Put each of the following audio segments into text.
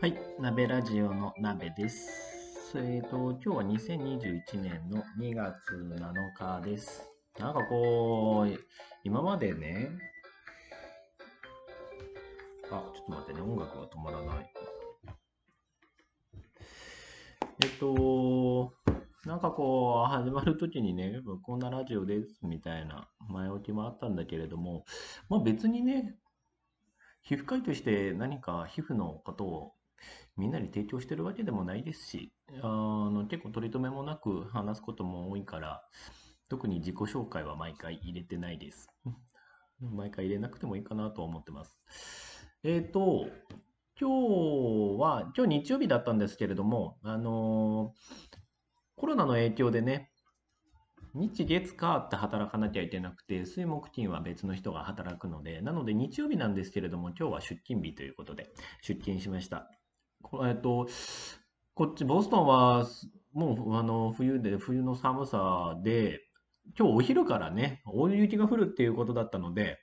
はい、鍋ラジオの鍋です。えっ、と、今日は2021年の2月7日です。なんかこう、今までね、あ、ちょっと待ってね、音楽が止まらない。えっと、なんかこう、始まるときにね、こんなラジオですみたいな前置きもあったんだけれども、まあ別にね、皮膚科医として何か皮膚のことをみんなに提供してるわけでもないですし、あの結構取り留めもなく話すことも多いから、特に自己紹介は毎回入れてないです。毎回入れなくてもいいかなと思ってます。えっ、と、今日は、今日日曜日だったんですけれども、あのコロナの影響でね、日月火って働かなきゃいけなくて、水木金は別の人が働くので、なので日曜日なんですけれども、今日は出勤日ということで出勤しました。こえっと、こっち、ボストンはもうあの冬で、冬の寒さで、今日お昼からね、大雪が降るっていうことだったので、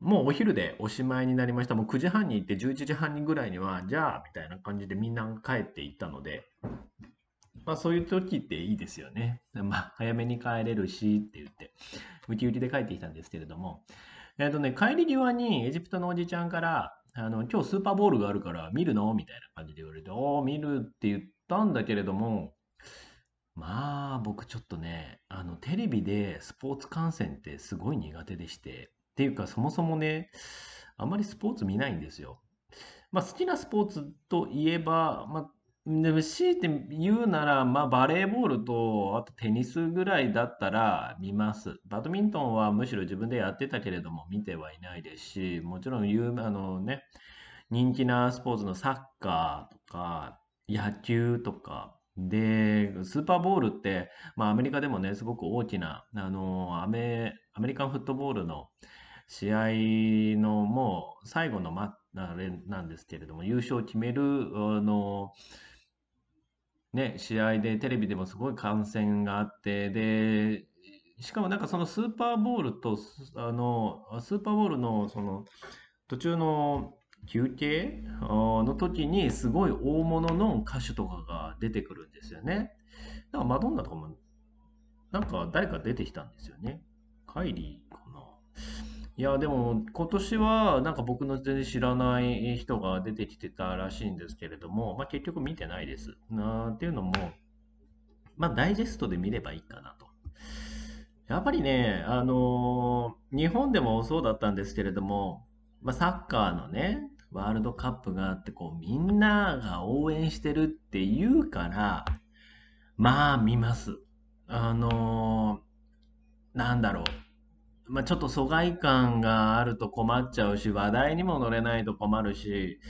もうお昼でおしまいになりました。もう9時半に行って11時半にぐらいには、じゃあ、みたいな感じでみんな帰っていったので、まあそういう時っていいですよね。まあ早めに帰れるしって言って、ウキウキで帰ってきたんですけれども、えっとね、帰り際にエジプトのおじちゃんから、あの、今日スーパーボールがあるから見るの？みたいな感じで言われて、おー、見るって言ったんだけれども、まあ僕ちょっとね、あの、テレビでスポーツ観戦ってすごい苦手でして、っていうかそもそもね、あまりスポーツ見ないんですよ。まあ好きなスポーツといえば、まあでも強いて言うなら、まあ、バレーボールと、あとテニスぐらいだったら見ます。バドミントンはむしろ自分でやってたけれども見てはいないですし、もちろん有名、あのね、人気なスポーツのサッカーとか、野球とか、で、スーパーボールって、まあアメリカでもね、すごく大きな、あの、アメ、アメリカンフットボールの試合のもう最後のま、あれなんですけれども、優勝を決める、あの、ね、試合でテレビでもすごい観戦があって、で、しかもなんかそのスーパーボールと、あの、スーパーボールのその途中の休憩の時にすごい大物の歌手とかが出てくるんですよね。なんかマドンナとかも、なんか誰か出てきたんですよね。カイリーかな。いや、でも今年はなんか僕の全然知らない人が出てきてたらしいんですけれども、まあ結局見てないです。なっていうのも、まあダイジェストで見ればいいかなと。やっぱりね、あのー日本でもそうだったんですけれども、まあサッカーのね、ワールドカップがあって、こうみんなが応援してるって言うから、まあ見ます。あのーなんだろう。まあ、ちょっと疎外感があると困っちゃうし、話題にも乗れないと困るし、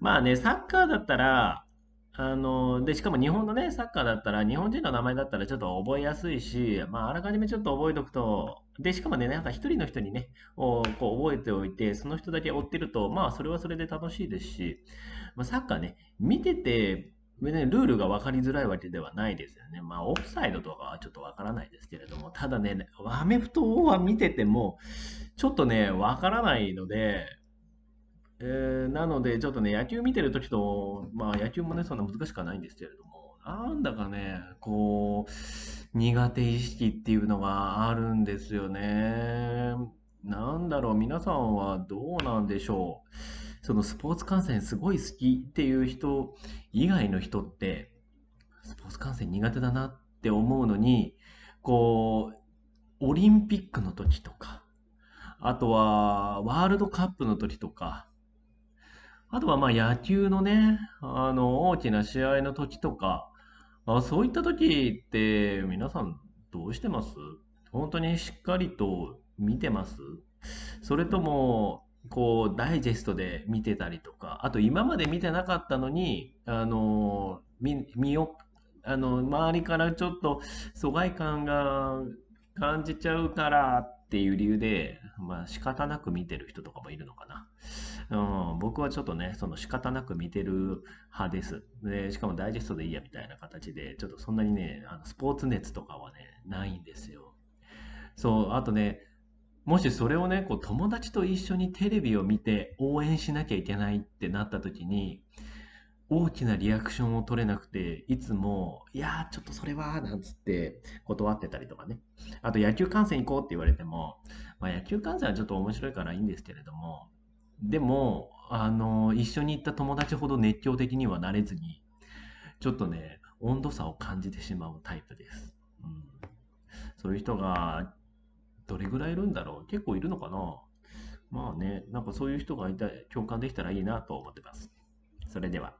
まあね、サッカーだったら、あの、で、しかも日本のね、サッカーだったら、日本人の名前だったらちょっと覚えやすいし、まあ、あらかじめちょっと覚えておくと、で、しかもね、なんか一人の人にね、をこう覚えておいて、その人だけ追ってると、まあ、それはそれで楽しいですし、まあ、サッカーね、見てて、ね、ルールが分かりづらいわけではないですよね。まあ、オフサイドとかはちょっと分からないですけれども、ただね、アメフトは見てても、ちょっとね、分からないので、えーなので、ちょっとね、野球見てるときと、まあ、野球もね、そんな難しくはないんですけれども、なんだかね、こう、苦手意識っていうのがあるんですよね。なんだろう、皆さんはどうなんでしょう。そのスポーツ観戦すごい好きっていう人以外の人って、スポーツ観戦苦手だなって思うのに、こう、オリンピックの時とか、あとはワールドカップの時とか、あとはまあ野球のね、あの大きな試合の時とか、あそういった時って皆さんどうしてます？本当にしっかりと見てます？それとも、こう、ダイジェストで見てたりとか、あと今まで見てなかったのに、あの、見、見よ、あの、周りからちょっと疎外感が感じちゃうからっていう理由で、まあ仕方なく見てる人とかもいるのかな。うん、僕はちょっとね、その仕方なく見てる派です。で、しかもダイジェストでいいやみたいな形で、ちょっとそんなにね、あのスポーツ熱とかはね、ないんですよ。そう、あとね、もしそれをね、こう友達と一緒にテレビを見て応援しなきゃいけないってなった時に、大きなリアクションを取れなくて、いつも、いやー、ちょっとそれは、なんつって断ってたりとかね。あと、野球観戦行こうって言われても、まあ、野球観戦はちょっと面白いからいいんですけれども、でも、あの、一緒に行った友達ほど熱狂的にはなれずに、ちょっとね、温度差を感じてしまうタイプです。うん、そういう人が、どれぐらいいるんだろう？結構いるのかな？まあね、なんかそういう人がいた共感できたらいいなと思ってます。それでは。